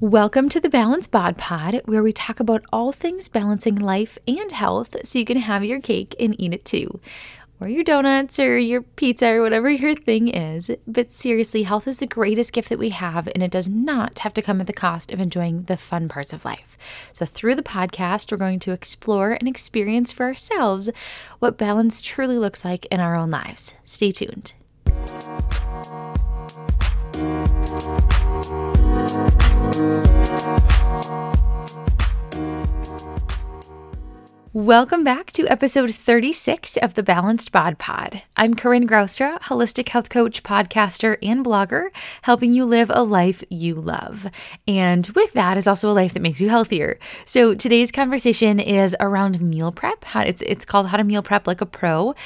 Welcome to the Balance Bod Pod, where we talk about all things balancing life and health so you can have your cake and eat it too. Or your donuts or your pizza or whatever your thing is. But seriously, health is the greatest gift that we have, and it does not have to come at the cost of enjoying the fun parts of life. So, through the podcast, we're going to explore and experience for ourselves what balance truly looks like in our own lives. Stay tuned. Welcome back to episode 36 of the Balanced Bod Pod. I'm Corinne Graustra, holistic health coach, podcaster, and blogger, helping you live a life you love. And with that is also a life that makes you healthier. So today's conversation is around meal prep. It's it's called How to Meal Prep Like a Pro.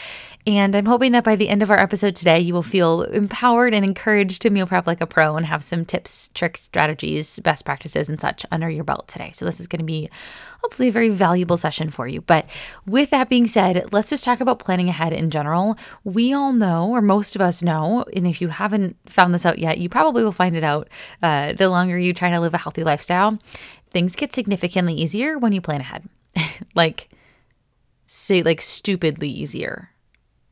And I'm hoping that by the end of our episode today, you will feel empowered and encouraged to meal prep like a pro and have some tips, tricks, strategies, best practices, and such under your belt today. So, this is going to be hopefully a very valuable session for you. But with that being said, let's just talk about planning ahead in general. We all know, or most of us know, and if you haven't found this out yet, you probably will find it out uh, the longer you try to live a healthy lifestyle. Things get significantly easier when you plan ahead. like, say, like stupidly easier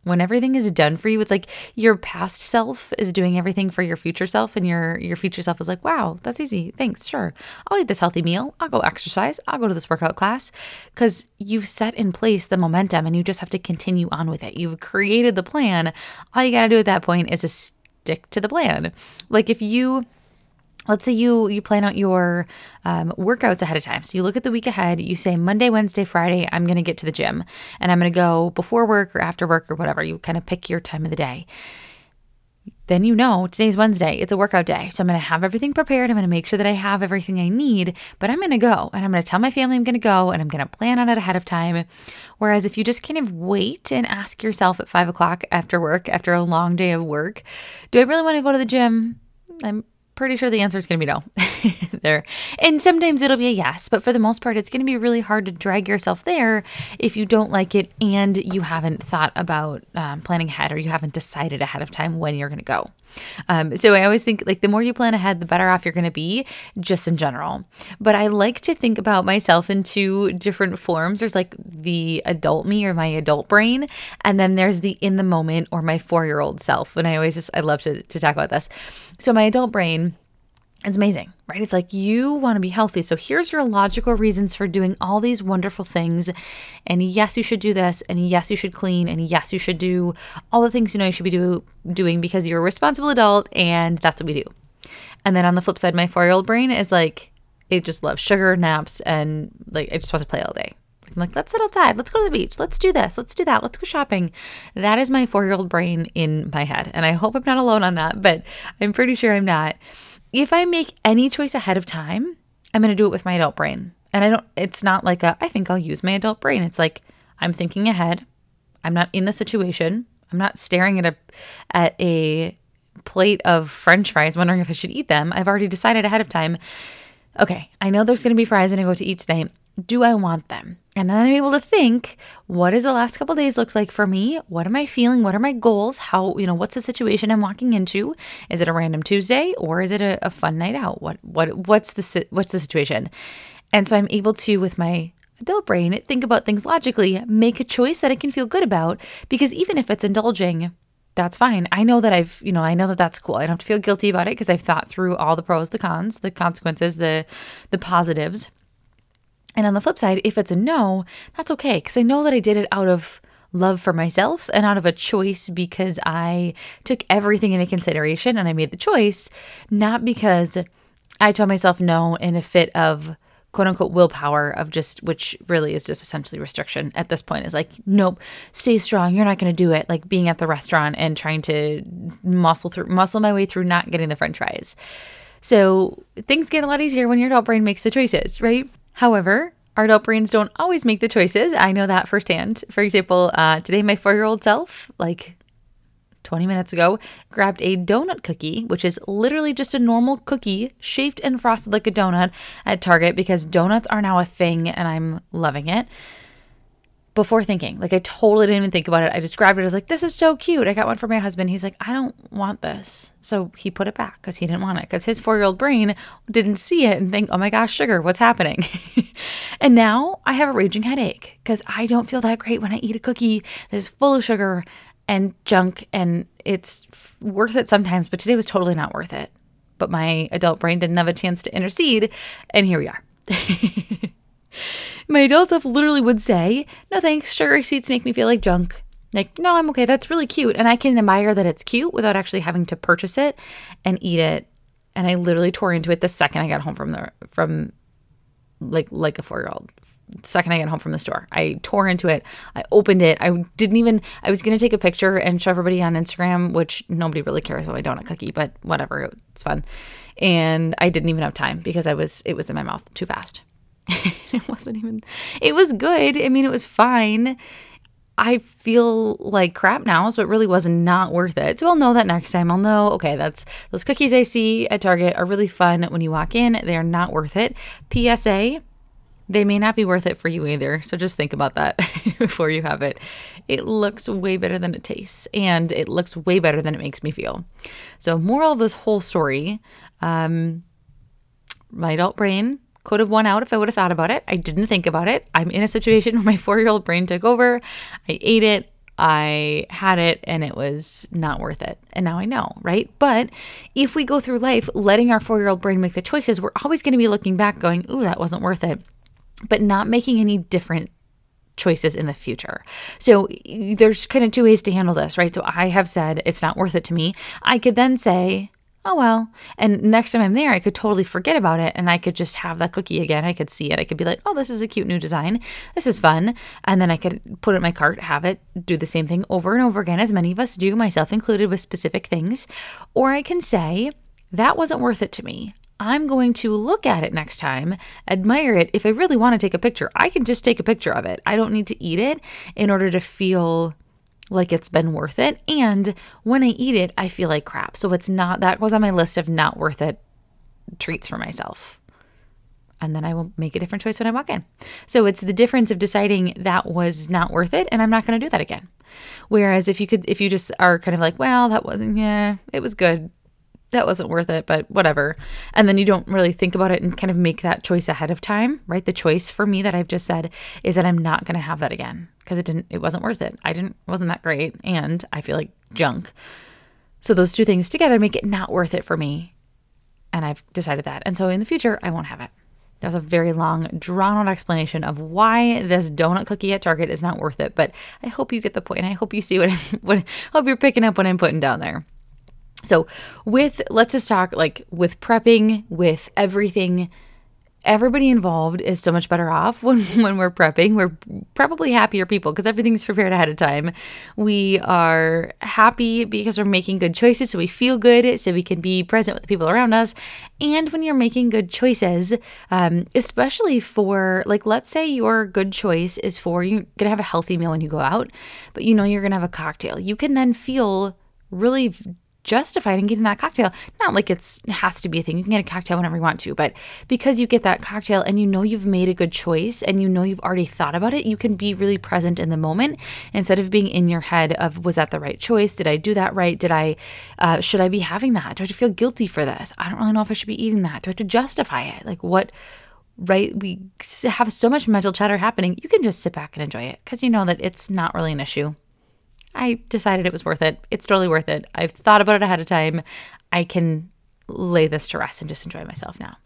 when everything is done for you it's like your past self is doing everything for your future self and your your future self is like wow that's easy. Thanks. Sure. I'll eat this healthy meal. I'll go exercise. I'll go to this workout class. Because you've set in place the momentum and you just have to continue on with it. You've created the plan. All you got to do at that point is just stick to the plan. Like if you let's say you you plan out your um, workouts ahead of time. So you look at the week ahead you say monday wednesday friday i'm going to get to the gym. And i'm going to go before work or after work or whatever. You kind of pick your time of the day. Then you know today's wednesday it's a workout day. So i'm going to have everything prepared. I'm going to make sure that i have everything i need but i'm going to go and i'm going to tell my family i'm going to go and i'm going to plan on it ahead of time. Whereas if you just kind of wait and ask yourself at five o'clock after work after a long day of work do i really want to go to the gym? I'm pretty sure the answer is going to be no there. And sometimes it'll be a yes, but for the most part, it's going to be really hard to drag yourself there if you don't like it and you haven't thought about um, planning ahead or you haven't decided ahead of time when you're going to go. Um, so I always think like the more you plan ahead, the better off you're going to be, just in general. But I like to think about myself in two different forms. There's like the adult me or my adult brain, and then there's the in the moment or my four year old self. And I always just I love to to talk about this. So my adult brain it's amazing, right? It's like you want to be healthy. So here's your logical reasons for doing all these wonderful things. And yes, you should do this. And yes, you should clean. And yes, you should do all the things you know you should be do, doing because you're a responsible adult. And that's what we do. And then on the flip side, my four year old brain is like, it just loves sugar, naps, and like, I just want to play all day. I'm like, let's sit outside. Let's go to the beach. Let's do this. Let's do that. Let's go shopping. That is my four year old brain in my head. And I hope I'm not alone on that, but I'm pretty sure I'm not if I make any choice ahead of time, I'm going to do it with my adult brain. And I don't, it's not like a, I think I'll use my adult brain. It's like I'm thinking ahead. I'm not in the situation. I'm not staring at a, at a plate of french fries wondering if I should eat them. I've already decided ahead of time. Okay, I know there's going to be fries when I go to eat today do I want them? And then I'm able to think, what does the last couple days look like for me? What am I feeling? What are my goals? How, you know, what's the situation I'm walking into? Is it a random Tuesday or is it a, a fun night out? What what what's the what's the situation? And so I'm able to with my adult brain think about things logically, make a choice that I can feel good about because even if it's indulging, that's fine. I know that I've, you know, I know that that's cool. I don't have to feel guilty about it because I've thought through all the pros, the cons, the consequences, the the positives and on the flip side, if it's a no, that's okay because I know that I did it out of love for myself and out of a choice because I took everything into consideration and I made the choice, not because I told myself no in a fit of quote unquote willpower of just which really is just essentially restriction at this point is like nope stay strong you're not going to do it like being at the restaurant and trying to muscle through muscle my way through not getting the french fries. So things get a lot easier when your adult brain makes the choices right However, our adult brains don't always make the choices. I know that firsthand. For example, uh, today my four year old self, like 20 minutes ago, grabbed a donut cookie, which is literally just a normal cookie shaped and frosted like a donut at Target because donuts are now a thing and I'm loving it. Before thinking. Like I totally didn't even think about it. I described it as like, this is so cute. I got one for my husband. He's like, I don't want this. So he put it back because he didn't want it because his four year old brain didn't see it and think, oh my gosh, sugar, what's happening? and now I have a raging headache because I don't feel that great when I eat a cookie that's full of sugar and junk and it's f- worth it sometimes, but today was totally not worth it. But my adult brain didn't have a chance to intercede. And here we are. My adult self literally would say, No thanks, sugary sweets make me feel like junk. Like, no, I'm okay. That's really cute. And I can admire that it's cute without actually having to purchase it and eat it. And I literally tore into it the second I got home from the from like like a four year old. Second I got home from the store, I tore into it. I opened it. I didn't even. I was gonna take a picture and show everybody on Instagram, which nobody really cares about my donut cookie, but whatever, it's fun. And I didn't even have time because I was it was in my mouth too fast. it wasn't even, it was good. I mean, it was fine. I feel like crap now, so it really was not worth it. So I'll know that next time. I'll know, okay, that's those cookies I see at Target are really fun when you walk in. They are not worth it. PSA, they may not be worth it for you either. So just think about that before you have it. It looks way better than it tastes, and it looks way better than it makes me feel. So, moral of this whole story um, my adult brain could have won out if I would have thought about it. I didn't think about it. I'm in a situation where my four year old brain took over. I ate it. I had it and it was not worth it. And now I know, right? But if we go through life letting our four year old brain make the choices, we're always going to be looking back going, ooh, that wasn't worth it, but not making any different choices in the future. So there's kind of two ways to handle this, right? So I have said it's not worth it to me. I could then say, oh well. And next time I'm there, I could totally forget about it and I could just have that cookie again. I could see it. I could be like, oh, this is a cute new design. This is fun. And then I could put it in my cart, have it, do the same thing over and over again, as many of us do, myself included, with specific things. Or I can say, that wasn't worth it to me. I'm going to look at it next time, admire it. If I really want to take a picture, I can just take a picture of it. I don't need to eat it in order to feel like it's been worth it. And when I eat it, I feel like crap. So it's not, that was on my list of not worth it treats for myself. And then I will make a different choice when I walk in. So it's the difference of deciding that was not worth it and I'm not going to do that again. Whereas if you could, if you just are kind of like, well, that wasn't, yeah, it was good that wasn't worth it, but whatever. And then you don't really think about it and kind of make that choice ahead of time, right? The choice for me that I've just said is that I'm not going to have that again because it didn't it wasn't worth it. I didn't wasn't that great and I feel like junk. So those two things together make it not worth it for me. And I've decided that. And so in the future, I won't have it. That was a very long, drawn out explanation of why this donut cookie at Target is not worth it. But I hope you get the point. I hope you see what, I, what hope you're picking up what I'm putting down there. So, with let's just talk like with prepping, with everything, everybody involved is so much better off when when we're prepping. We're probably happier people because everything's prepared ahead of time. We are happy because we're making good choices, so we feel good, so we can be present with the people around us. And when you're making good choices, um, especially for like, let's say your good choice is for you're gonna have a healthy meal when you go out, but you know you're gonna have a cocktail. You can then feel really justified in getting that cocktail. Not like it's it has to be a thing. You can get a cocktail whenever you want to, but because you get that cocktail and you know you've made a good choice and you know you've already thought about it, you can be really present in the moment instead of being in your head of was that the right choice? Did I do that right? Did I uh, should I be having that? Do I have to feel guilty for this? I don't really know if I should be eating that. Do I have to justify it? Like what? Right, we have so much mental chatter happening. You can just sit back and enjoy it because you know that it's not really an issue I decided it was worth it. It's totally worth it. I've thought about it ahead of time. I can lay this to rest and just enjoy myself now.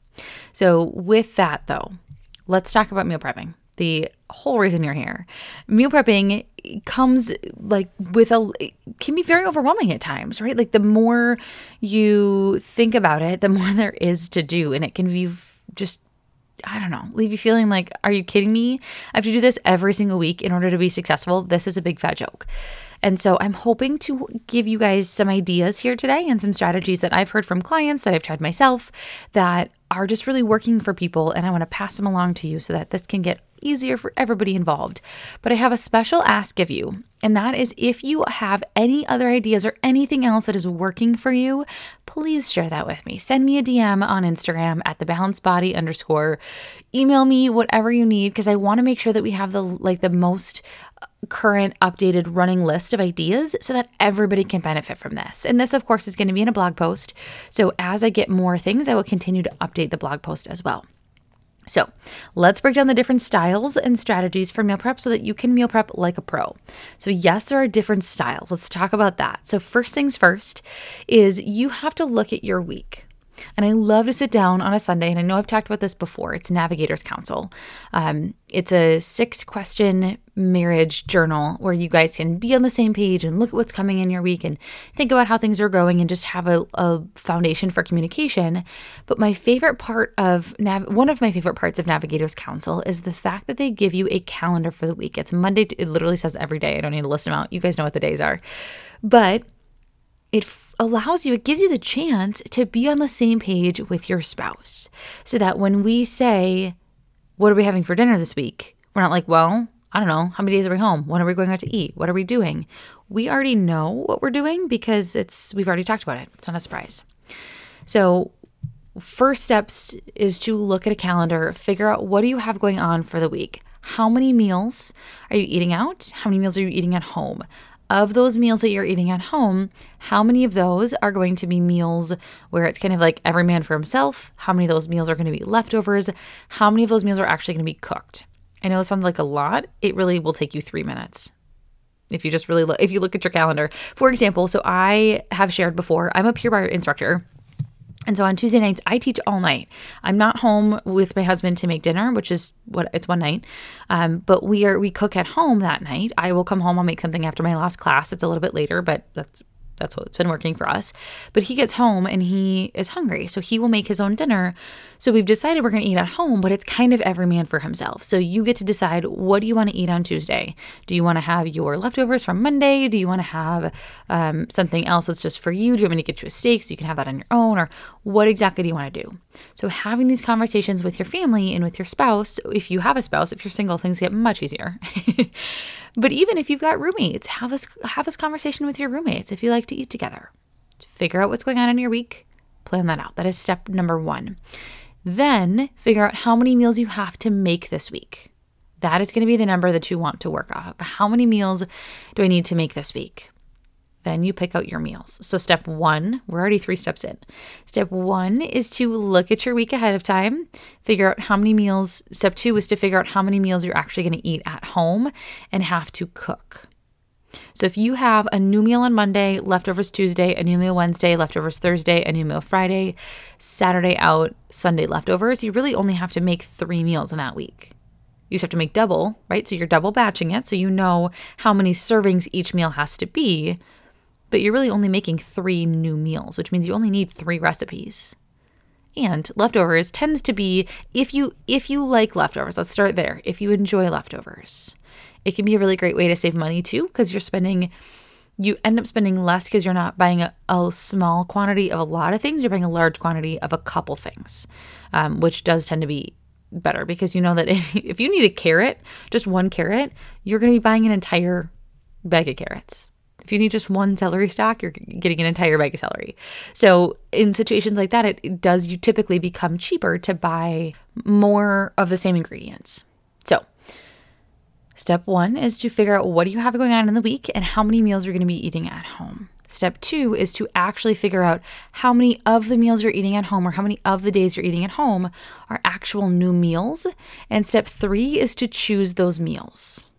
So, with that though, let's talk about meal prepping. The whole reason you're here. Meal prepping comes like with a can be very overwhelming at times, right? Like the more you think about it, the more there is to do and it can be just I don't know, leave you feeling like, are you kidding me? I have to do this every single week in order to be successful. This is a big fat joke. And so I'm hoping to give you guys some ideas here today and some strategies that I've heard from clients that I've tried myself that are just really working for people. And I want to pass them along to you so that this can get easier for everybody involved. But I have a special ask of you, and that is if you have any other ideas or anything else that is working for you, please share that with me. Send me a DM on Instagram at the balanced body underscore. Email me whatever you need because I want to make sure that we have the like the most current updated running list of ideas so that everybody can benefit from this. And this, of course, is going to be in a blog post. So as I get more things, I will continue to update the blog post as well. So let's break down the different styles and strategies for meal prep so that you can meal prep like a pro. So, yes, there are different styles. Let's talk about that. So, first things first is you have to look at your week. And I love to sit down on a Sunday, and I know I've talked about this before. It's Navigators Council. Um, it's a six question marriage journal where you guys can be on the same page and look at what's coming in your week and think about how things are going and just have a, a foundation for communication. But my favorite part of Nav- one of my favorite parts of Navigators Council is the fact that they give you a calendar for the week. It's Monday, to, it literally says every day. I don't need to list them out. You guys know what the days are. But it f- allows you, it gives you the chance to be on the same page with your spouse. So that when we say, What are we having for dinner this week? We're not like, Well, I don't know, how many days are we home? When are we going out to eat? What are we doing? We already know what we're doing because it's we've already talked about it. It's not a surprise. So first steps is to look at a calendar, figure out what do you have going on for the week? How many meals are you eating out? How many meals are you eating at home? Of those meals that you're eating at home, how many of those are going to be meals where it's kind of like every man for himself? How many of those meals are going to be leftovers? How many of those meals are actually going to be cooked? I know it sounds like a lot. It really will take you three minutes. If you just really look, if you look at your calendar, for example, so I have shared before, I'm a Pure Barre instructor. And so on Tuesday nights, I teach all night. I'm not home with my husband to make dinner, which is what it's one night. Um, but we are we cook at home that night. I will come home. I'll make something after my last class. It's a little bit later, but that's that's what's been working for us. But he gets home and he is hungry. So he will make his own dinner. So we've decided we're going to eat at home, but it's kind of every man for himself. So you get to decide what do you want to eat on Tuesday? Do you want to have your leftovers from Monday? Do you want to have um, something else that's just for you? Do you want me to get you a steak so you can have that on your own? Or what exactly do you want to do? So having these conversations with your family and with your spouse, if you have a spouse, if you're single, things get much easier. But even if you've got roommates, have this have this conversation with your roommates if you like to eat together. Figure out what's going on in your week, plan that out. That is step number 1. Then figure out how many meals you have to make this week. That is going to be the number that you want to work off. How many meals do I need to make this week? Then you pick out your meals. So, step one, we're already three steps in. Step one is to look at your week ahead of time, figure out how many meals. Step two is to figure out how many meals you're actually going to eat at home and have to cook. So, if you have a new meal on Monday, leftovers Tuesday, a new meal Wednesday, leftovers Thursday, a new meal Friday, Saturday out, Sunday leftovers, you really only have to make three meals in that week. You just have to make double, right? So you're double batching it. So you know how many servings each meal has to be but you're really only making three new meals, which means you only need three recipes. And leftovers tends to be if you if you like leftovers, let's start there. If you enjoy leftovers, it can be a really great way to save money too because you're spending you end up spending less because you're not buying a, a, small quantity of a lot of things. You're buying a large quantity of a couple things, um, which does tend to be better because you know that if, if you need a carrot, just one carrot, you're going to be buying an entire bag of carrots. If you need just one celery stalk, you're getting an entire bag of celery. So, in situations like that, it does you typically become cheaper to buy more of the same ingredients. So, step one is to figure out what do you have going on in the week and how many meals you're going to be eating at home. Step two is to actually figure out how many of the meals you're eating at home or how many of the days you're eating at home are actual new meals. And step three is to choose those meals.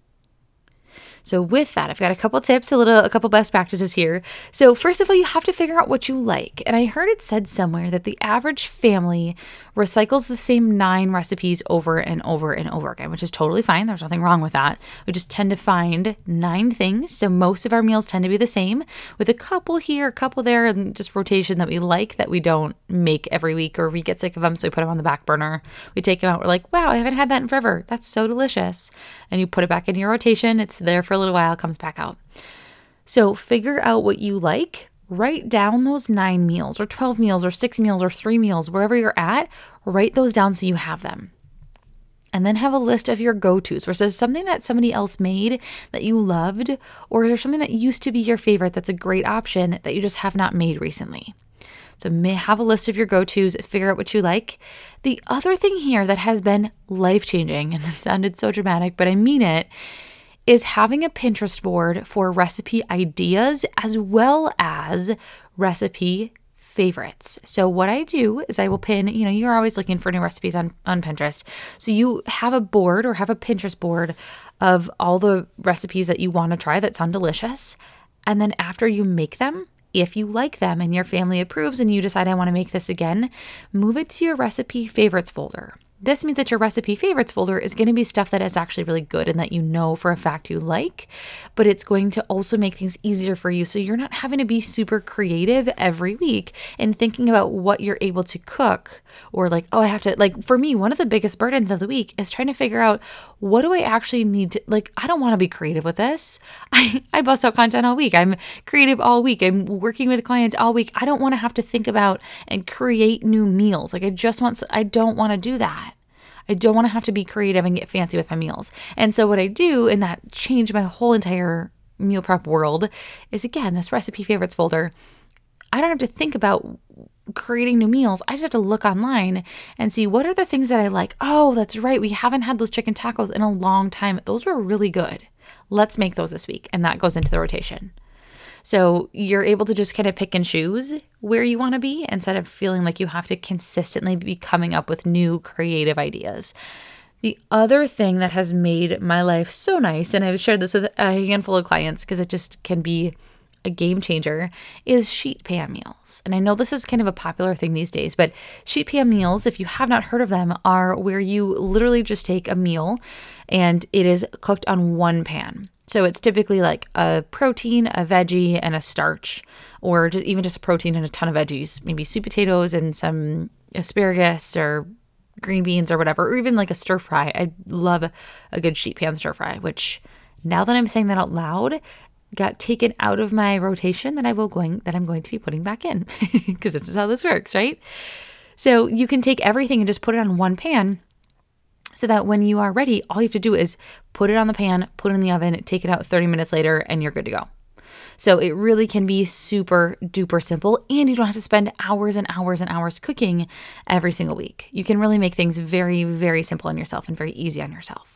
So with that, I've got a couple tips, a little a couple best practices here. So first of all, you have to figure out what you like. And I heard it said somewhere that the average family recycles the same 9 recipes over and over and over again, which is totally fine. There's nothing wrong with that. We just tend to find 9 things. So most of our meals tend to be the same with a couple here, a couple there and just rotation that we like that we don't make every week or we get sick of them so we put them on the back burner. We take them out. We're like, "Wow, I haven't had that in forever. That's so delicious." And you put it back in your rotation. It's there for a little while, comes back out. So figure out what you like. Write down those nine meals or 12 meals or six meals or three meals, wherever you're at, write those down so you have them. and then have a list of your go tos versus something that somebody else made that you loved, or is there something that used to be your favorite that's a great option that you just have not made recently? So, may have a list of your go tos, figure out what you like. The other thing here that has been life changing, and that sounded so dramatic, but I mean it, is having a Pinterest board for recipe ideas as well as recipe favorites. So what I do is I will pin, you know, you're always looking for new recipes on on Pinterest. So you have a board or have a Pinterest board of all the recipes that you want to try that sound delicious. And then after you make them, if you like them and your family approves and you decide I want to make this again, move it to your recipe favorites folder. This means that your recipe favorites folder is going to be stuff that is actually really good and that you know for a fact you like, but it's going to also make things easier for you. So you're not having to be super creative every week and thinking about what you're able to cook or like, oh, I have to, like, for me, one of the biggest burdens of the week is trying to figure out what do I actually need to, like, I don't want to be creative with this. I, I bust out content all week. I'm creative all week. I'm working with clients all week. I don't want to have to think about and create new meals. Like, I just want, I don't want to do that. I don't want to have to be creative and get fancy with my meals. And so what I do, and that changed my whole entire meal prep world, is again this recipe favorites folder. I don't have to think about creating new meals. I just have to look online and see what are the things that I like. Oh, that's right. We haven't had those chicken tacos in a long time. Those were really good. Let's make those this week. And that goes into the rotation. So you're able to just kind of pick and choose where you want to be instead of feeling like you have to consistently be coming up with new creative ideas. The other thing that has made my life so nice, and I've shared this with a handful of clients because it just can be a game changer, is sheet pan meals. And I know this is kind of a popular thing these days, but sheet pan meals, if you have not heard of them, are where you literally just take a meal and it is cooked on one pan. So it's typically like a protein, a veggie, and a starch, or just even just a protein and a ton of veggies, maybe sweet potatoes and some asparagus or green beans or whatever, or even like a stir fry. I love a good sheet pan stir fry, which now that I'm saying that out loud, got taken out of my rotation that I will going that I'm going to be putting back in because this is how this works, right? So you can take everything and just put it on one pan so that when you are ready, all you have to do is put it on the pan, put it in the oven, take it out 30 minutes later, and you're good to go. So it really can be super duper simple, and you don't have to spend hours and hours and hours cooking every single week. You can really make things very, very simple on yourself and very easy on yourself.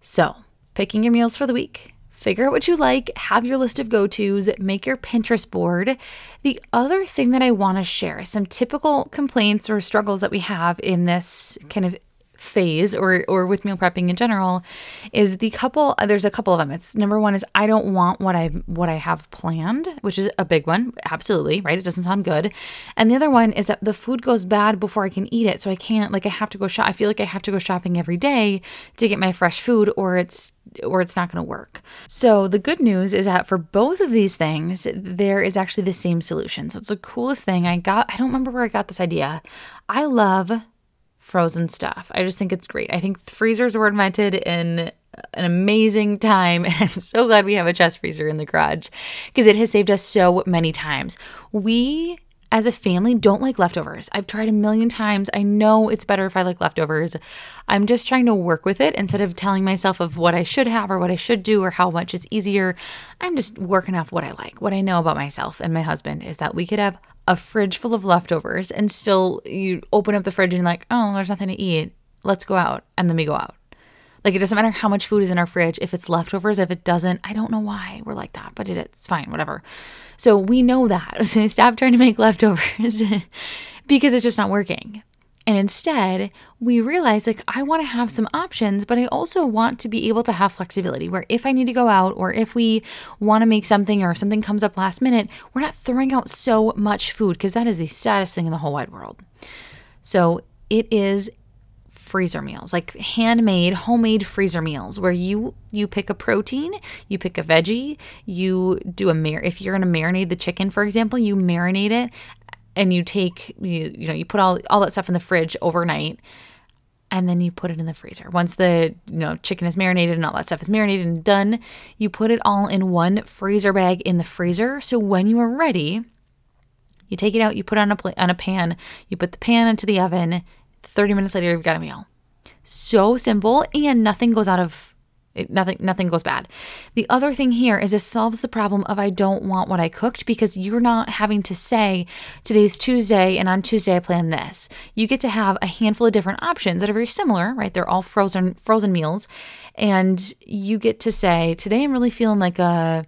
So, picking your meals for the week, figure out what you like, have your list of go tos, make your Pinterest board. The other thing that I want to share, some typical complaints or struggles that we have in this kind of phase or or with meal prepping in general is the couple uh, there's a couple of them it's number one is i don't want what i what i have planned which is a big one absolutely right it doesn't sound good and the other one is that the food goes bad before i can eat it so i can't like i have to go shop i feel like i have to go shopping every day to get my fresh food or it's or it's not going to work. So, the good news is that for both of these things, there is actually the same solution. So, it's the coolest thing. I got, I don't remember where I got this idea. I love frozen stuff. I just think it's great. I think freezers were invented in an amazing time. And I'm so glad we have a chest freezer in the garage because it has saved us so many times. We as a family don't like leftovers. I've tried a million times. I know it's better if I like leftovers. I'm just trying to work with it instead of telling myself of what I should have or what I should do or how much is easier. I'm just working off what I like. What I know about myself and my husband is that we could have a fridge full of leftovers and still you open up the fridge and like, oh, there's nothing to eat. Let's go out. And then we go out. Like it doesn't matter how much food is in our fridge. If it's leftovers, if it doesn't, I don't know why we're like that, but it's fine, whatever. So we know that. So we stop trying to make leftovers because it's just not working. And instead, we realize like, I want to have some options, but I also want to be able to have flexibility where if I need to go out or if we want to make something or if something comes up last minute, we're not throwing out so much food because that is the saddest thing in the whole wide world. So it is freezer meals like handmade homemade freezer meals where you you pick a protein you pick a veggie you do a mar if you're going to marinate the chicken for example you marinate it and you take you you know you put all all that stuff in the fridge overnight and then you put it in the freezer. Once the you know chicken is marinated and all that stuff is marinated and done, you put it all in one freezer bag in the freezer. So when you are ready, you take it out, you put it on a pla- on a pan, you put the pan into the oven. 30 minutes later, you've got a meal. So simple and nothing goes out of it, nothing nothing goes bad. The other thing here is this solves the problem of I don't want what I cooked because you're not having to say today's Tuesday and on Tuesday I plan this. You get to have a handful of different options that are very similar, right? They're all frozen frozen meals and you get to say today I'm really feeling like a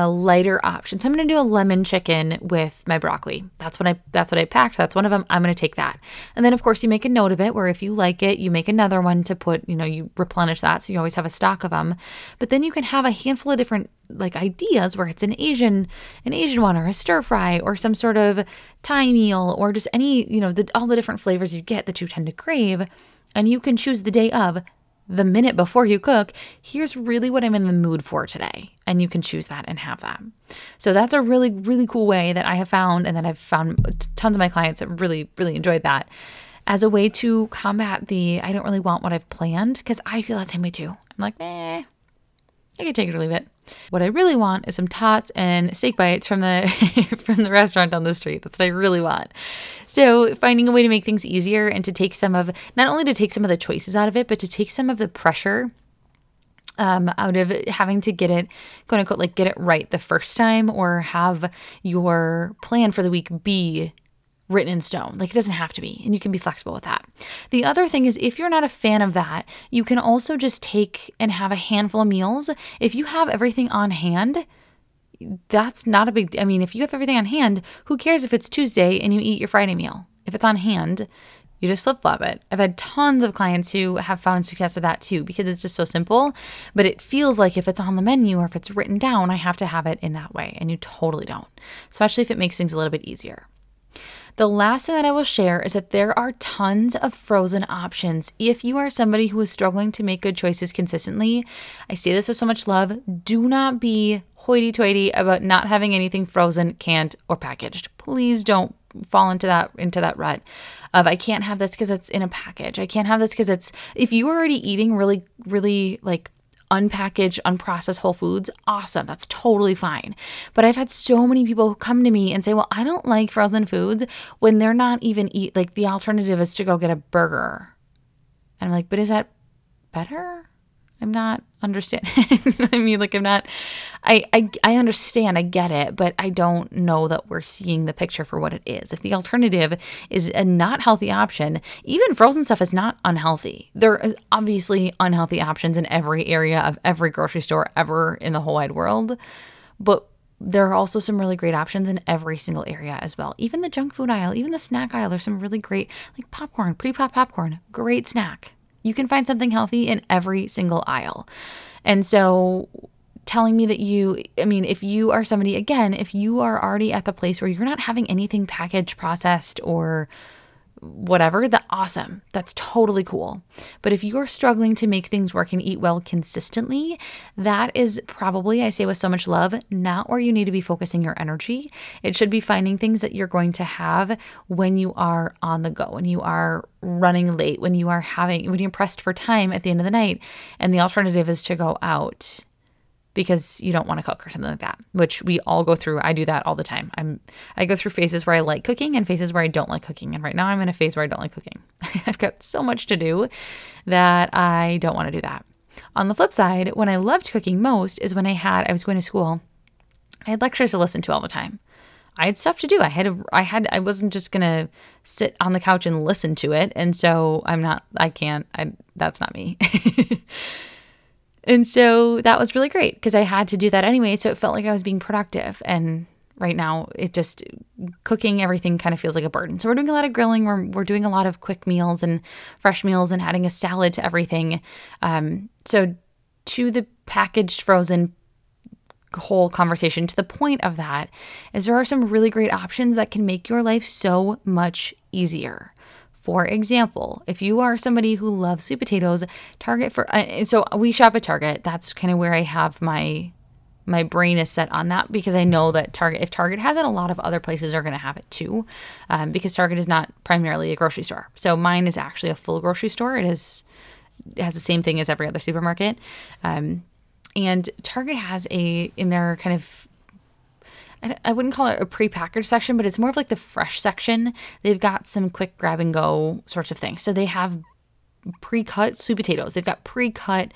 a lighter option. So I'm going to do a lemon chicken with my broccoli. That's what I that's what I packed. That's one of them. I'm going to take that. And then of course you make a note of it where if you like it, you make another one to put, you know, you replenish that so you always have a stock of them. But then you can have a handful of different like ideas where it's an Asian an Asian one or a stir fry or some sort of Thai meal or just any, you know, the, all the different flavors you get that you tend to crave and you can choose the day of the minute before you cook, here's really what I'm in the mood for today. And you can choose that and have that. So that's a really, really cool way that I have found, and that I've found tons of my clients have really, really enjoyed that as a way to combat the I don't really want what I've planned because I feel that same way too. I'm like, eh, I can take it or leave it. What I really want is some tots and steak bites from the from the restaurant down the street. That's what I really want. So finding a way to make things easier and to take some of not only to take some of the choices out of it, but to take some of the pressure um, out of having to get it, quote unquote, like get it right the first time or have your plan for the week be written in stone. Like it doesn't have to be, and you can be flexible with that. The other thing is, if you're not a fan of that, you can also just take and have a handful of meals. If you have everything on hand, that's not a big I mean, if you have everything on hand, who cares if it's Tuesday and you eat your Friday meal? If it's on hand, you just flip flop it. I've had tons of clients who have found success with that too because it's just so simple. But it feels like if it's on the menu or if it's written down, I have to have it in that way. And you totally don't, especially if it makes things a little bit easier. The last thing that I will share is that there are tons of frozen options. If you are somebody who is struggling to make good choices consistently, I say this with so much love do not be hoity toity about not having anything frozen, canned, or packaged. Please don't fall into that into that rut of I can't have this because it's in a package. I can't have this because it's if you are already eating really, really like unpackaged, unprocessed whole foods, awesome. That's totally fine. But I've had so many people who come to me and say, well, I don't like frozen foods when they're not even eat, like the alternative is to go get a burger. And I'm like, but is that better? I'm not understanding. I mean, like I'm not. I, I I understand. I get it, but I don't know that we're seeing the picture for what it is. If the alternative is a not healthy option, even frozen stuff is not unhealthy. There are obviously unhealthy options in every area of every grocery store ever in the whole wide world, but there are also some really great options in every single area as well. Even the junk food aisle, even the snack aisle, there's some really great like popcorn, pre-pop popcorn, great snack. You can find something healthy in every single aisle. And so telling me that you, I mean, if you are somebody, again, if you are already at the place where you're not having anything packaged, processed, or whatever, that awesome. That's totally cool. But if you're struggling to make things work and eat well consistently, that is probably, I say with so much love, not where you need to be focusing your energy. It should be finding things that you're going to have when you are on the go, when you are running late, when you are having, when you're pressed for time at the end of the night, and the alternative is to go out because you don't want to cook or something like that, which we all go through. I do that all the time. I'm I go through phases where I like cooking and phases where I don't like cooking. And right now I'm in a phase where I don't like cooking. I've got so much to do that I don't want to do that. On the flip side, when I loved cooking most is when I had I was going to school. I had lectures to listen to all the time. I had stuff to do. I had a, I had I wasn't just going to sit on the couch and listen to it. And so I'm not I can't I that's not me. And so that was really great because I had to do that anyway. So it felt like I was being productive. And right now, it just cooking everything kind of feels like a burden. So we're doing a lot of grilling. We're, we're doing a lot of quick meals and fresh meals and adding a salad to everything. Um, so to the packaged frozen whole conversation to the point of that is there are some really great options that can make your life so much easier. For example, if you are somebody who loves sweet potatoes, Target for uh, so we shop at Target. That's kind of where I have my my brain is set on that because I know that Target, if Target has it, a lot of other places are going to have it too, um, because Target is not primarily a grocery store. So mine is actually a full grocery store. It is it has the same thing as every other supermarket, um, and Target has a in their kind of I wouldn't call it a pre-packaged section, but it's more of like the fresh section. They've got some quick grab and go sorts of things. So they have pre-cut sweet potatoes. They've got pre-cut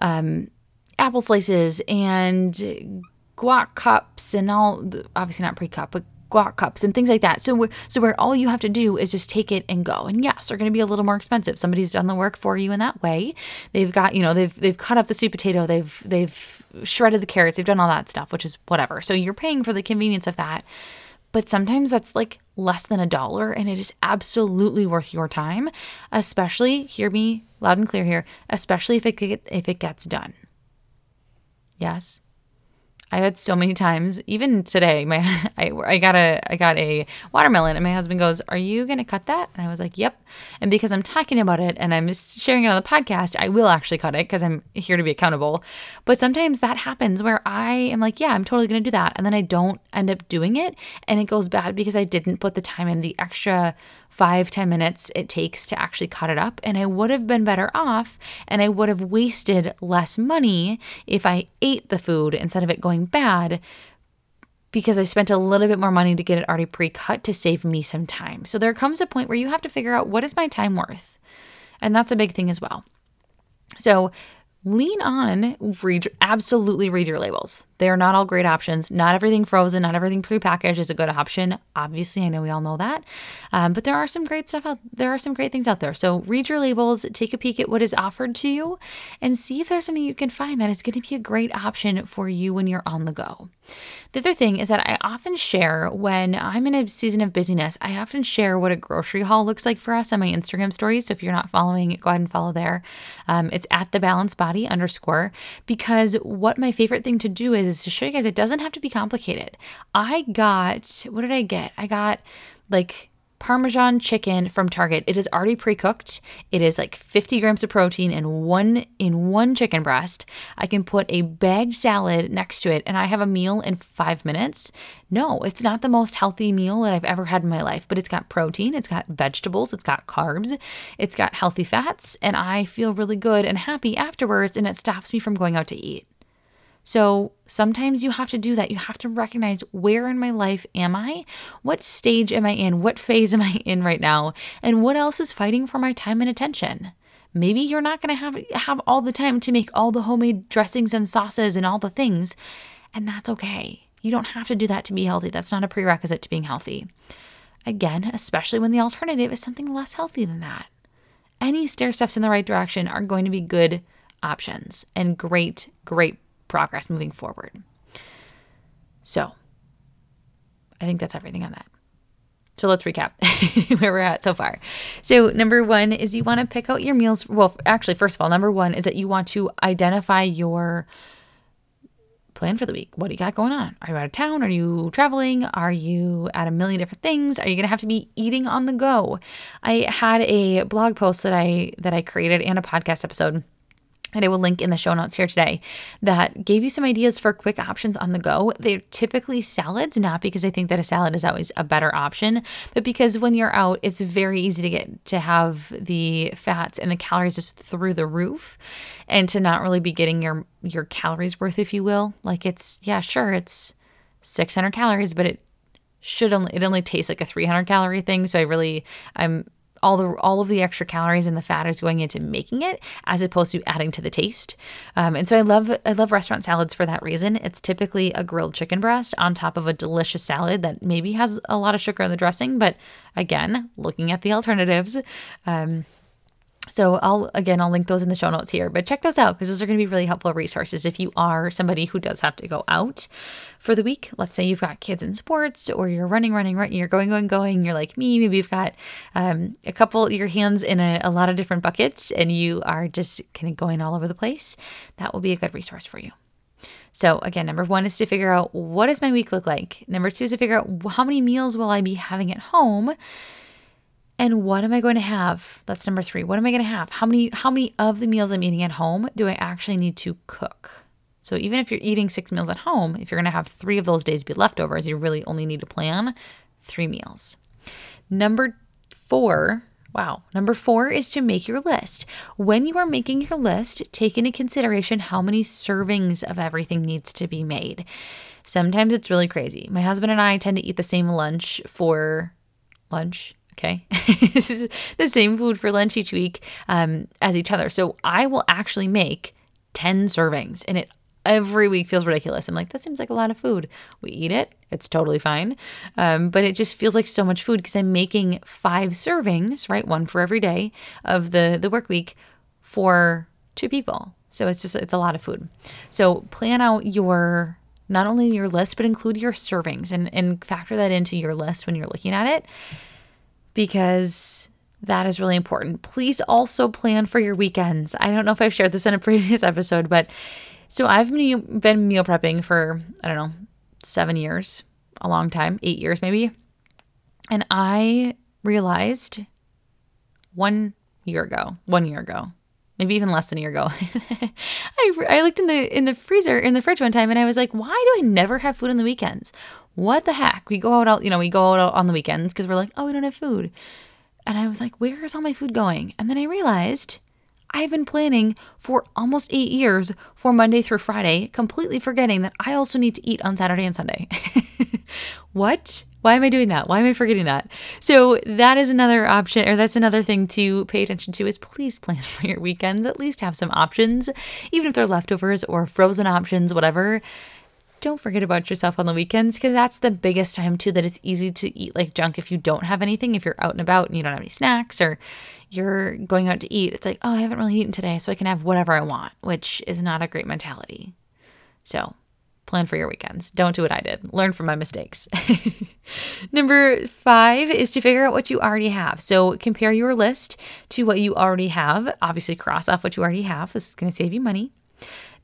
um, apple slices and guac cups and all. Obviously not pre-cut, but guac cups and things like that. So so where all you have to do is just take it and go. And yes, they're going to be a little more expensive. Somebody's done the work for you in that way. They've got, you know, they've they've cut up the sweet potato, they've they've shredded the carrots, they've done all that stuff, which is whatever. So you're paying for the convenience of that. But sometimes that's like less than a dollar and it is absolutely worth your time, especially hear me loud and clear here, especially if it if it gets done. Yes. I've had so many times, even today, my I, I got a I got a watermelon, and my husband goes, "Are you gonna cut that?" And I was like, "Yep." And because I'm talking about it and I'm sharing it on the podcast, I will actually cut it because I'm here to be accountable. But sometimes that happens where I am like, "Yeah, I'm totally gonna do that," and then I don't end up doing it, and it goes bad because I didn't put the time in, the extra five ten minutes it takes to actually cut it up. And I would have been better off and I would have wasted less money if I ate the food instead of it going bad because I spent a little bit more money to get it already pre cut to save me some time. So there comes a point where you have to figure out what is my time worth? And that's a big thing as well. So lean on, read, absolutely read your labels. They are not all great options. Not everything frozen, not everything prepackaged is a good option. Obviously, I know we all know that, um, but there are some great stuff out. There are some great things out there. So read your labels, take a peek at what is offered to you, and see if there's something you can find that is going to be a great option for you when you're on the go. The other thing is that I often share when I'm in a season of busyness. I often share what a grocery haul looks like for us on my Instagram stories. So if you're not following, go ahead and follow there. Um, it's at the balanced body underscore because what my favorite thing to do is is to show you guys it doesn't have to be complicated. I got, what did I get? I got like Parmesan chicken from Target. It is already pre-cooked. It is like 50 grams of protein in one in one chicken breast. I can put a bagged salad next to it and I have a meal in 5 minutes. No, it's not the most healthy meal that I've ever had in my life, but it's got protein, it's got vegetables, it's got carbs, it's got healthy fats, and I feel really good and happy afterwards and it stops me from going out to eat. So sometimes you have to do that. You have to recognize where in my life am I? What stage am I in? What phase am I in right now? And what else is fighting for my time and attention? Maybe you're not going to have have all the time to make all the homemade dressings and sauces and all the things, and that's okay. You don't have to do that to be healthy. That's not a prerequisite to being healthy. Again, especially when the alternative is something less healthy than that. Any stair steps in the right direction are going to be good options and great, great progress moving forward. So, I think that's everything on that. So let's recap where we're at so far. So, number one is you want to pick out your meals. Well, actually, first of all, number one is that you want to identify your plan for the week. What do you got going on? Are you out of town? Are you traveling? Are you at a million different things? Are you going to have to be eating on the go? I had a blog post that I that I created and a podcast episode that I will link in the show notes here today that gave you some ideas for quick options on the go. They're typically salads, not because I think that a salad is always a better option, but because when you're out, it's very easy to get to have the fats and the calories just through the roof and to not really be getting your your calories worth if you will. Like it's yeah, sure, it's 600 calories, but it should only it only tastes like a 300 calorie thing, so I really I'm all the all of the extra calories and the fat is going into making it as opposed to adding to the taste. Um, and so I love I love restaurant salads for that reason. It's typically a grilled chicken breast on top of a delicious salad that maybe has a lot of sugar in the dressing, but again, looking at the alternatives. Um, so I'll again I'll link those in the show notes here, but check those out because those are going to be really helpful resources if you are somebody who does have to go out for the week. Let's say you've got kids in sports or you're running, running, running, you're going, going, going. You're like me, maybe you've got um, a couple your hands in a, a lot of different buckets and you are just kind of going all over the place. That will be a good resource for you. So again, number one is to figure out what does my week look like. Number two is to figure out how many meals will I be having at home and what am I going to have? That's number 3. What am I going to have? How many how many of the meals I'm eating at home do I actually need to cook? So even if you're eating 6 meals at home, if you're going to have 3 of those days be leftovers, you really only need to plan 3 meals. Number 4 Wow. Number four is to make your list. When you are making your list, take into consideration how many servings of everything needs to be made. Sometimes it's really crazy. My husband and I tend to eat the same lunch for lunch Okay. this is the same food for lunch each week um, as each other. So I will actually make 10 servings and it every week feels ridiculous. I'm like, that seems like a lot of food. We eat it, it's totally fine. Um, but it just feels like so much food because I'm making five servings, right? One for every day of the, the work week for two people. So it's just, it's a lot of food. So plan out your, not only your list, but include your servings and, and factor that into your list when you're looking at it because that is really important. Please also plan for your weekends. I don't know if I've shared this in a previous episode, but so I've been meal prepping for, I don't know, seven years, a long time, eight years maybe. And I realized one year ago, one year ago, maybe even less than a year ago, I, I looked in the in the freezer in the fridge one time and I was like, why do I never have food on the weekends? What the heck? We go out, all, you know, we go out on the weekends because we're like, oh, we don't have food. And I was like, where is all my food going? And then I realized I've been planning for almost eight years for Monday through Friday, completely forgetting that I also need to eat on Saturday and Sunday. what? Why am I doing that? Why am I forgetting that? So that is another option, or that's another thing to pay attention to is please plan for your weekends. At least have some options, even if they're leftovers or frozen options, whatever don't forget about yourself on the weekends because that's the biggest time too that it's easy to eat like junk if you don't have anything if you're out and about and you don't have any snacks or you're going out to eat it's like oh i haven't really eaten today so i can have whatever i want which is not a great mentality. So plan for your weekends. Don't do what i did. Learn from my mistakes. Number five is to figure out what you already have. So compare your list to what you already have. Obviously cross off what you already have. This is going to save you money.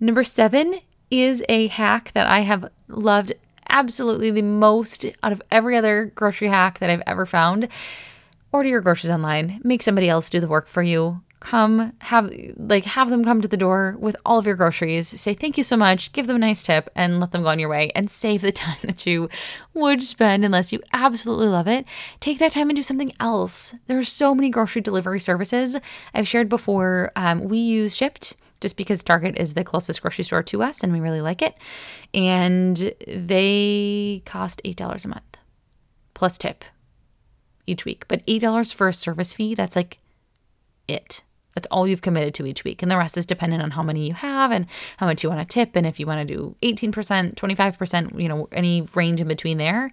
Number seven is a hack that I have loved absolutely the most out of every other grocery hack that I've ever found. Order your groceries online, make somebody else do the work for you. Come have like have them come to the door with all of your groceries, say thank you so much, give them a nice tip and let them go on your way and save the time that you would spend unless you absolutely love it. Take that time and do something else. There are so many grocery delivery services. I've shared before um, we use Shipt just because Target is the closest grocery store to us and we really like it. And they cost $8 a month plus tip each week. But $8 for a service fee, that's like it. That's all you've committed to each week. And the rest is dependent on how many you have and how much you want to tip. And if you want to do 18%, 25%, you know, any range in between there,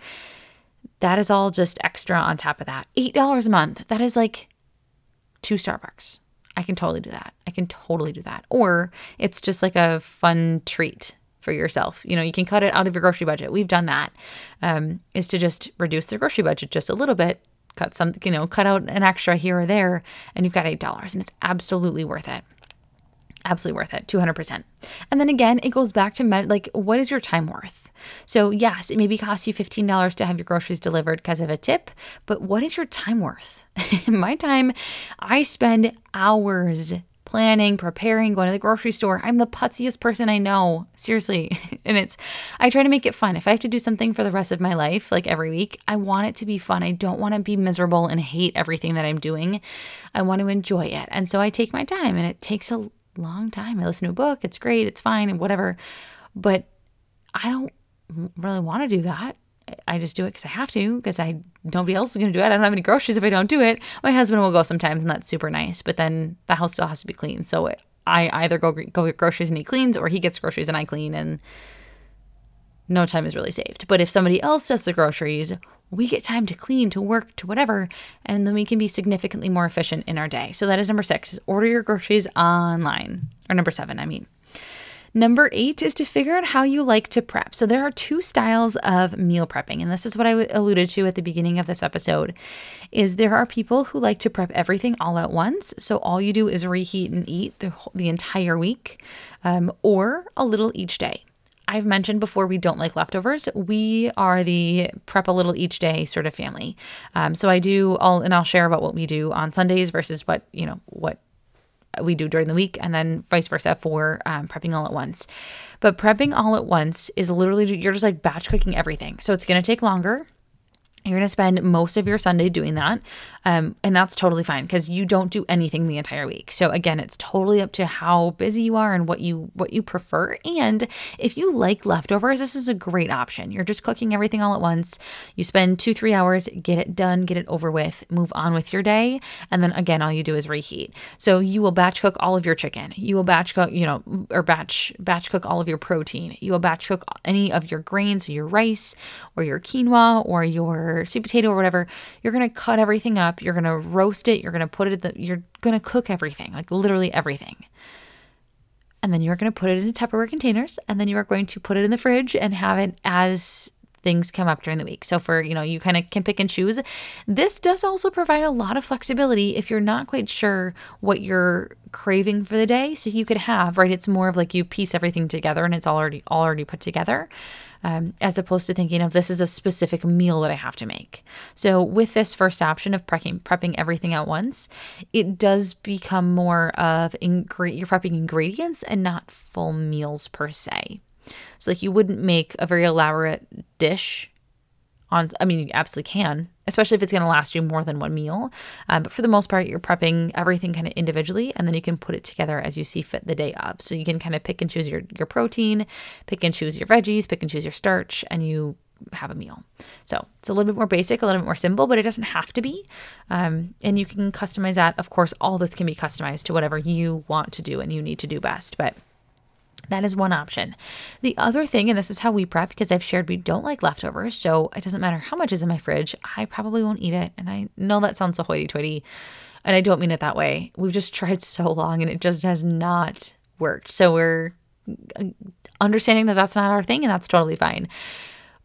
that is all just extra on top of that. $8 a month. That is like two Starbucks. I can totally do that. I can totally do that. Or it's just like a fun treat for yourself. You know, you can cut it out of your grocery budget. We've done that. Um, is to just reduce the grocery budget just a little bit, cut some, you know, cut out an extra here or there, and you've got eight dollars, and it's absolutely worth it. Absolutely worth it, 200%. And then again, it goes back to med- like, what is your time worth? So, yes, it maybe costs you $15 to have your groceries delivered because of a tip, but what is your time worth? My time, I spend hours planning, preparing, going to the grocery store. I'm the putziest person I know. Seriously. and it's, I try to make it fun. If I have to do something for the rest of my life, like every week, I want it to be fun. I don't want to be miserable and hate everything that I'm doing. I want to enjoy it. And so I take my time and it takes a long time. I listen to a book. It's great. It's fine and whatever. But I don't really want to do that. I just do it because I have to, because I nobody else is going to do it. I don't have any groceries if I don't do it. My husband will go sometimes, and that's super nice. But then the house still has to be clean. So I either go go get groceries and he cleans, or he gets groceries and I clean, and no time is really saved. But if somebody else does the groceries, we get time to clean, to work, to whatever, and then we can be significantly more efficient in our day. So that is number six: is order your groceries online, or number seven, I mean. Number eight is to figure out how you like to prep. So there are two styles of meal prepping, and this is what I alluded to at the beginning of this episode. Is there are people who like to prep everything all at once, so all you do is reheat and eat the the entire week, um, or a little each day. I've mentioned before we don't like leftovers. We are the prep a little each day sort of family. Um, so I do all, and I'll share about what we do on Sundays versus what you know what we do during the week, and then vice versa for um, prepping all at once. But prepping all at once is literally you're just like batch cooking everything. So it's going to take longer. You're going to spend most of your Sunday doing that. Um, and that's totally fine because you don't do anything the entire week. So again, it's totally up to how busy you are and what you what you prefer. And if you like leftovers, this is a great option. You're just cooking everything all at once. You spend two, three hours, get it done, get it over with, move on with your day. And then again, all you do is reheat. So you will batch cook all of your chicken. You will batch cook, you know, or batch batch cook all of your protein. You will batch cook any of your grains, your rice or your quinoa or your sweet potato or whatever. You're gonna cut everything up you're going to roast it, you're going to put it the, you're going to cook everything, like literally everything. And then you're going to put it in Tupperware containers and then you are going to put it in the fridge and have it as things come up during the week. So for, you know, you kind of can pick and choose. This does also provide a lot of flexibility if you're not quite sure what you're craving for the day. So you could have, right, it's more of like you piece everything together and it's already already put together um, as opposed to thinking of this is a specific meal that I have to make. So, with this first option of prepping, prepping everything at once, it does become more of ingre- you're prepping ingredients and not full meals per se. So, like, you wouldn't make a very elaborate dish on, I mean, you absolutely can, especially if it's going to last you more than one meal. Um, but for the most part, you're prepping everything kind of individually, and then you can put it together as you see fit the day of. So you can kind of pick and choose your your protein, pick and choose your veggies, pick and choose your starch, and you have a meal. So it's a little bit more basic, a little bit more simple, but it doesn't have to be. Um, and you can customize that. Of course, all this can be customized to whatever you want to do and you need to do best. But that is one option. The other thing, and this is how we prep because I've shared we don't like leftovers. So it doesn't matter how much is in my fridge, I probably won't eat it. And I know that sounds so hoity toity, and I don't mean it that way. We've just tried so long and it just has not worked. So we're uh, understanding that that's not our thing and that's totally fine.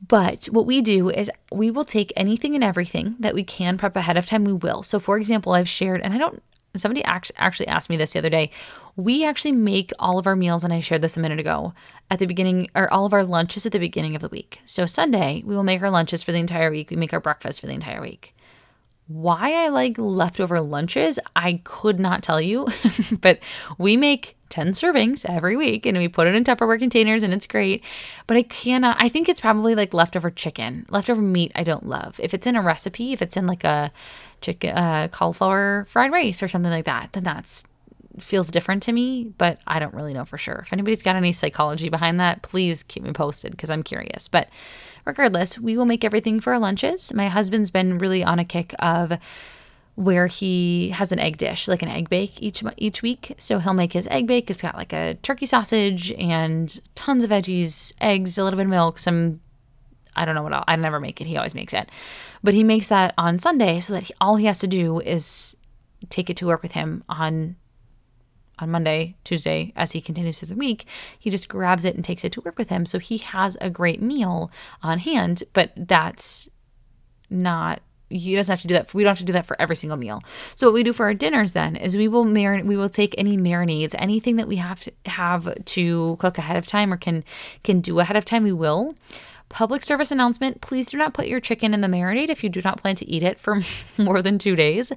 But what we do is we will take anything and everything that we can prep ahead of time, we will. So, for example, I've shared, and I don't somebody actually asked me this the other day. We actually make all of our meals, and I shared this a minute ago, at the beginning, or all of our lunches at the beginning of the week. So Sunday, we will make our lunches for the entire week. We make our breakfast for the entire week. Why I like leftover lunches, I could not tell you, but we make 10 servings every week and we put it in Tupperware containers and it's great. But I cannot, I think it's probably like leftover chicken, leftover meat I don't love. If it's in a recipe, if it's in like a chicken, uh, cauliflower fried rice or something like that, then that's feels different to me, but I don't really know for sure. If anybody's got any psychology behind that, please keep me posted because I'm curious. But regardless, we will make everything for our lunches. My husband's been really on a kick of where he has an egg dish, like an egg bake each each week. So he'll make his egg bake. It's got like a turkey sausage and tons of veggies, eggs, a little bit of milk, some I don't know what I'll, I never make it. He always makes it. But he makes that on Sunday so that he, all he has to do is take it to work with him on on Monday, Tuesday, as he continues through the week, he just grabs it and takes it to work with him. So he has a great meal on hand, but that's not he doesn't have to do that. We don't have to do that for every single meal. So what we do for our dinners then is we will marin We will take any marinades, anything that we have to have to cook ahead of time or can can do ahead of time. We will. Public service announcement please do not put your chicken in the marinade if you do not plan to eat it for more than two days.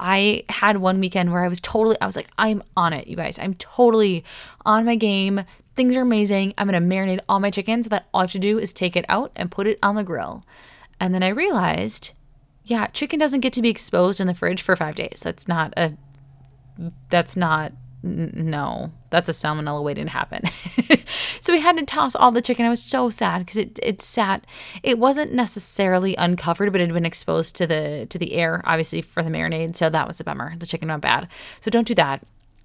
I had one weekend where I was totally, I was like, I'm on it, you guys. I'm totally on my game. Things are amazing. I'm going to marinate all my chicken so that all I have to do is take it out and put it on the grill. And then I realized, yeah, chicken doesn't get to be exposed in the fridge for five days. That's not a, that's not no, that's a salmonella waiting to happen. so we had to toss all the chicken. I was so sad because it it sat. It wasn't necessarily uncovered, but it had been exposed to the to the air, obviously for the marinade. So that was a bummer. The chicken went bad. So don't do that.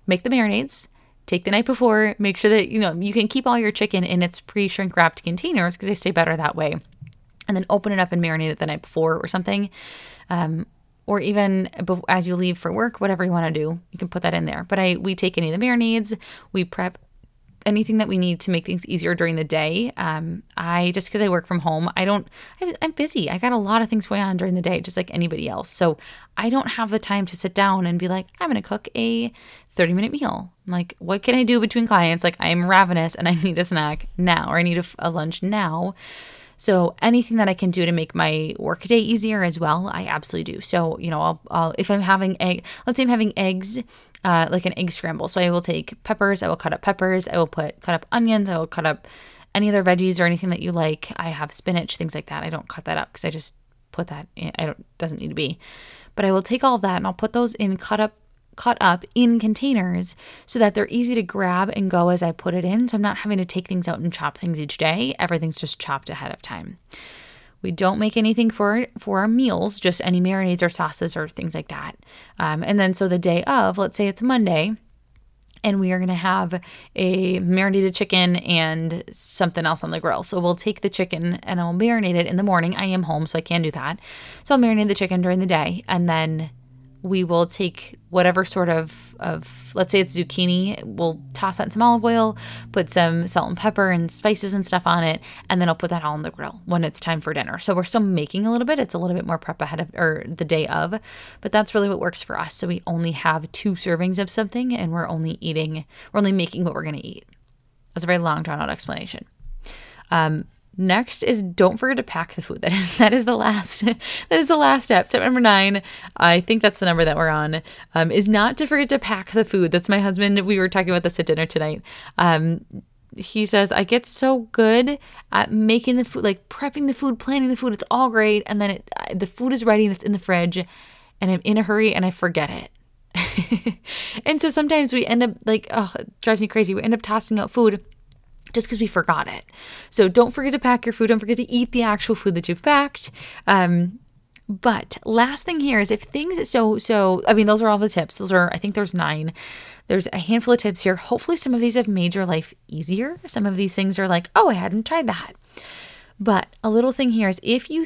Make the marinades. Take the night before. Make sure that you know you can keep all your chicken in its pre shrink wrapped containers because they stay better that way. And then open it up and marinate it the night before or something. Um, or even as you leave for work, whatever you want to do, you can put that in there. But I we take any of the marinades, we prep anything that we need to make things easier during the day. Um, I just because I work from home, I don't. I'm busy. I got a lot of things going on during the day, just like anybody else. So I don't have the time to sit down and be like, I'm going to cook a 30 minute meal. Like, what can I do between clients? Like I'm ravenous and I need a snack now, or I need a, a lunch now. So anything that I can do to make my workday easier as well, I absolutely do. So you know, I'll, I'll if I'm having egg, let's say I'm having eggs, uh, like an egg scramble. So I will take peppers. I will cut up peppers. I will put cut up onions. I will cut up any other veggies or anything that you like. I have spinach, things like that. I don't cut that up because I just put that in, I don't doesn't need to be. But I will take all of that and I'll put those in cut up cut up in containers so that they're easy to grab and go as I put it in. So I'm not having to take things out and chop things each day. Everything's just chopped ahead of time. We don't make anything for for our meals, just any marinades or sauces or things like that. Um, and then so the day of, let's say it's Monday, and we are going to have a marinated chicken and something else on the grill. So we'll take the chicken and I'll marinate it in the morning. I am home, so I can do that. So I'll marinate the chicken during the day and then we will take whatever sort of, of let's say it's zucchini, we'll toss that in some olive oil, put some salt and pepper and spices and stuff on it, and then I'll put that all on the grill when it's time for dinner. So we're still making a little bit. It's a little bit more prep ahead of or the day of, but that's really what works for us. So we only have two servings of something and we're only eating, we're only making what we're gonna eat. That's a very long drawn out explanation. Um, Next is don't forget to pack the food. That is that is the last that is the last step. Step number nine, I think that's the number that we're on. Um, is not to forget to pack the food. That's my husband. We were talking about this at dinner tonight. Um, he says I get so good at making the food, like prepping the food, planning the food. It's all great, and then it, the food is ready and it's in the fridge, and I'm in a hurry and I forget it. and so sometimes we end up like, oh, it drives me crazy. We end up tossing out food just because we forgot it. So don't forget to pack your food. Don't forget to eat the actual food that you've packed. Um, but last thing here is if things so so I mean those are all the tips. Those are I think there's nine. There's a handful of tips here. Hopefully some of these have made your life easier. Some of these things are like, "Oh, I hadn't tried that." But a little thing here is if you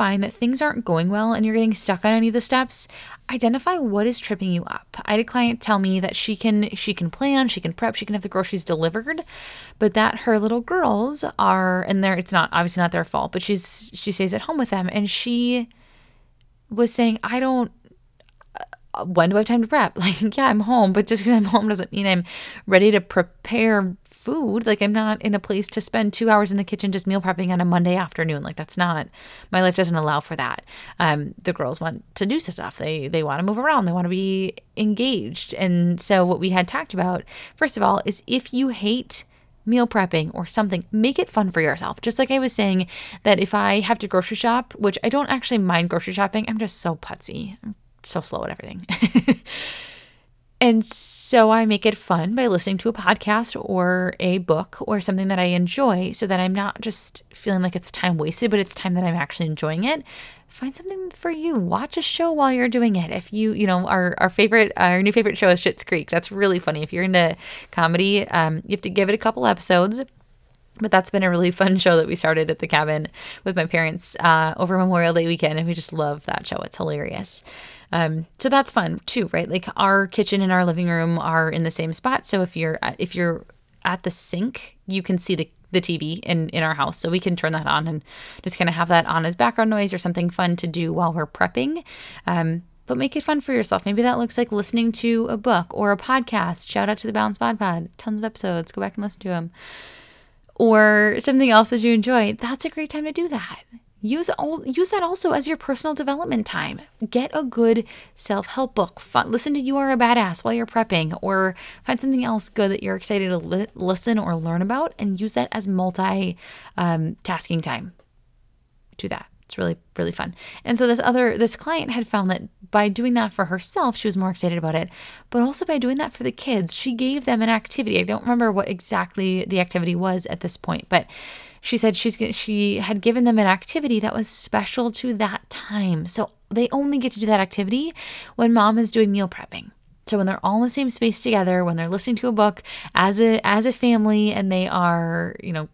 find that things aren't going well and you're getting stuck on any of the steps, identify what is tripping you up. I had a client tell me that she can she can plan, she can prep, she can have the groceries delivered, but that her little girls are and there it's not obviously not their fault, but she's she stays at home with them and she was saying, I don't uh, when do I have time to prep? Like, yeah, I'm home, but just because I'm home doesn't mean I'm ready to prepare food. Like I'm not in a place to spend two hours in the kitchen just meal prepping on a Monday afternoon. Like that's not my life doesn't allow for that. Um, the girls want to do stuff. They they want to move around. They want to be engaged. And so what we had talked about first of all is if you hate meal prepping or something, make it fun for yourself. Just like I was saying that if I have to grocery shop, which I don't actually mind grocery shopping, I'm just so putsy. I'm so slow at everything. And so I make it fun by listening to a podcast or a book or something that I enjoy so that I'm not just feeling like it's time wasted, but it's time that I'm actually enjoying it. Find something for you. Watch a show while you're doing it. If you, you know, our, our favorite, our new favorite show is Schitt's Creek. That's really funny. If you're into comedy, um, you have to give it a couple episodes but that's been a really fun show that we started at the cabin with my parents uh, over Memorial Day weekend, and we just love that show. It's hilarious. Um, so that's fun too, right? Like our kitchen and our living room are in the same spot. So if you're if you're at the sink, you can see the the TV in in our house, so we can turn that on and just kind of have that on as background noise or something fun to do while we're prepping. Um, but make it fun for yourself. Maybe that looks like listening to a book or a podcast. Shout out to the Balanced Bod Pod, tons of episodes. Go back and listen to them. Or something else that you enjoy. That's a great time to do that. Use all, use that also as your personal development time. Get a good self-help book. Fun, listen to You Are a Badass while you're prepping or find something else good that you're excited to li- listen or learn about and use that as multi um, tasking time. Do that. It's really really fun. And so this other this client had found that by doing that for herself, she was more excited about it, but also by doing that for the kids, she gave them an activity. I don't remember what exactly the activity was at this point, but she said she's she had given them an activity that was special to that time. So they only get to do that activity when mom is doing meal prepping. So when they're all in the same space together, when they're listening to a book as a as a family and they are, you know,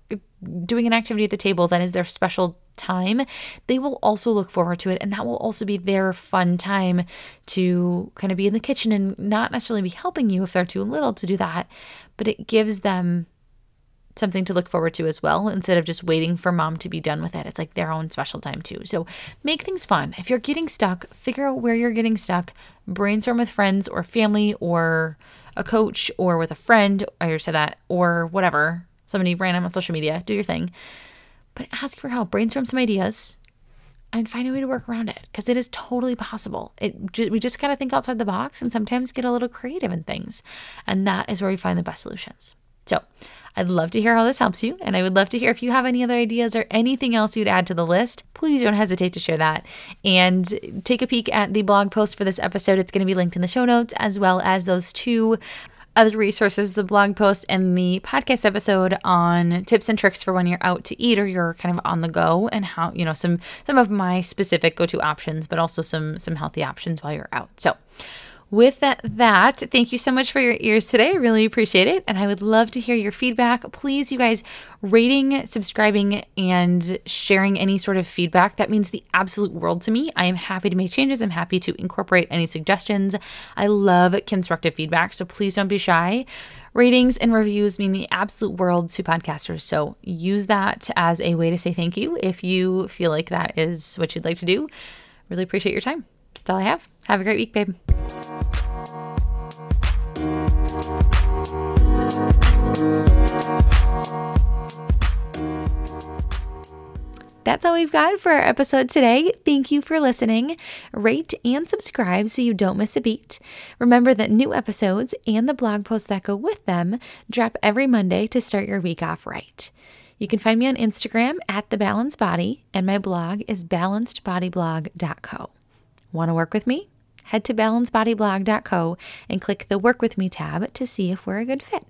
doing an activity at the table that is their special time, they will also look forward to it. And that will also be their fun time to kind of be in the kitchen and not necessarily be helping you if they're too little to do that, but it gives them something to look forward to as well instead of just waiting for mom to be done with it. It's like their own special time too. So make things fun. If you're getting stuck, figure out where you're getting stuck, brainstorm with friends or family or a coach or with a friend, I said that, or whatever, somebody random on social media, do your thing. But ask for help, brainstorm some ideas, and find a way to work around it because it is totally possible. It we just got to think outside the box and sometimes get a little creative in things, and that is where we find the best solutions. So, I'd love to hear how this helps you, and I would love to hear if you have any other ideas or anything else you'd add to the list. Please don't hesitate to share that. And take a peek at the blog post for this episode. It's going to be linked in the show notes, as well as those two other resources the blog post and the podcast episode on tips and tricks for when you're out to eat or you're kind of on the go and how you know some some of my specific go-to options but also some some healthy options while you're out. So with that, thank you so much for your ears today. I really appreciate it. And I would love to hear your feedback. Please, you guys, rating, subscribing, and sharing any sort of feedback. That means the absolute world to me. I am happy to make changes. I'm happy to incorporate any suggestions. I love constructive feedback. So please don't be shy. Ratings and reviews mean the absolute world to podcasters. So use that as a way to say thank you if you feel like that is what you'd like to do. Really appreciate your time. That's all I have. Have a great week, babe. That's all we've got for our episode today. Thank you for listening. Rate and subscribe so you don't miss a beat. Remember that new episodes and the blog posts that go with them drop every Monday to start your week off right. You can find me on Instagram at The Balanced Body, and my blog is balancedbodyblog.co. Want to work with me? Head to balancedbodyblog.co and click the Work With Me tab to see if we're a good fit.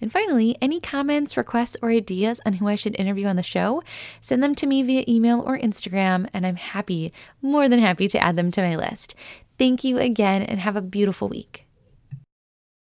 And finally, any comments, requests, or ideas on who I should interview on the show, send them to me via email or Instagram, and I'm happy, more than happy, to add them to my list. Thank you again, and have a beautiful week.